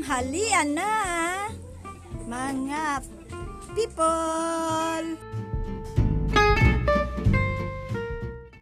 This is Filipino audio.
tanghalian na mga people!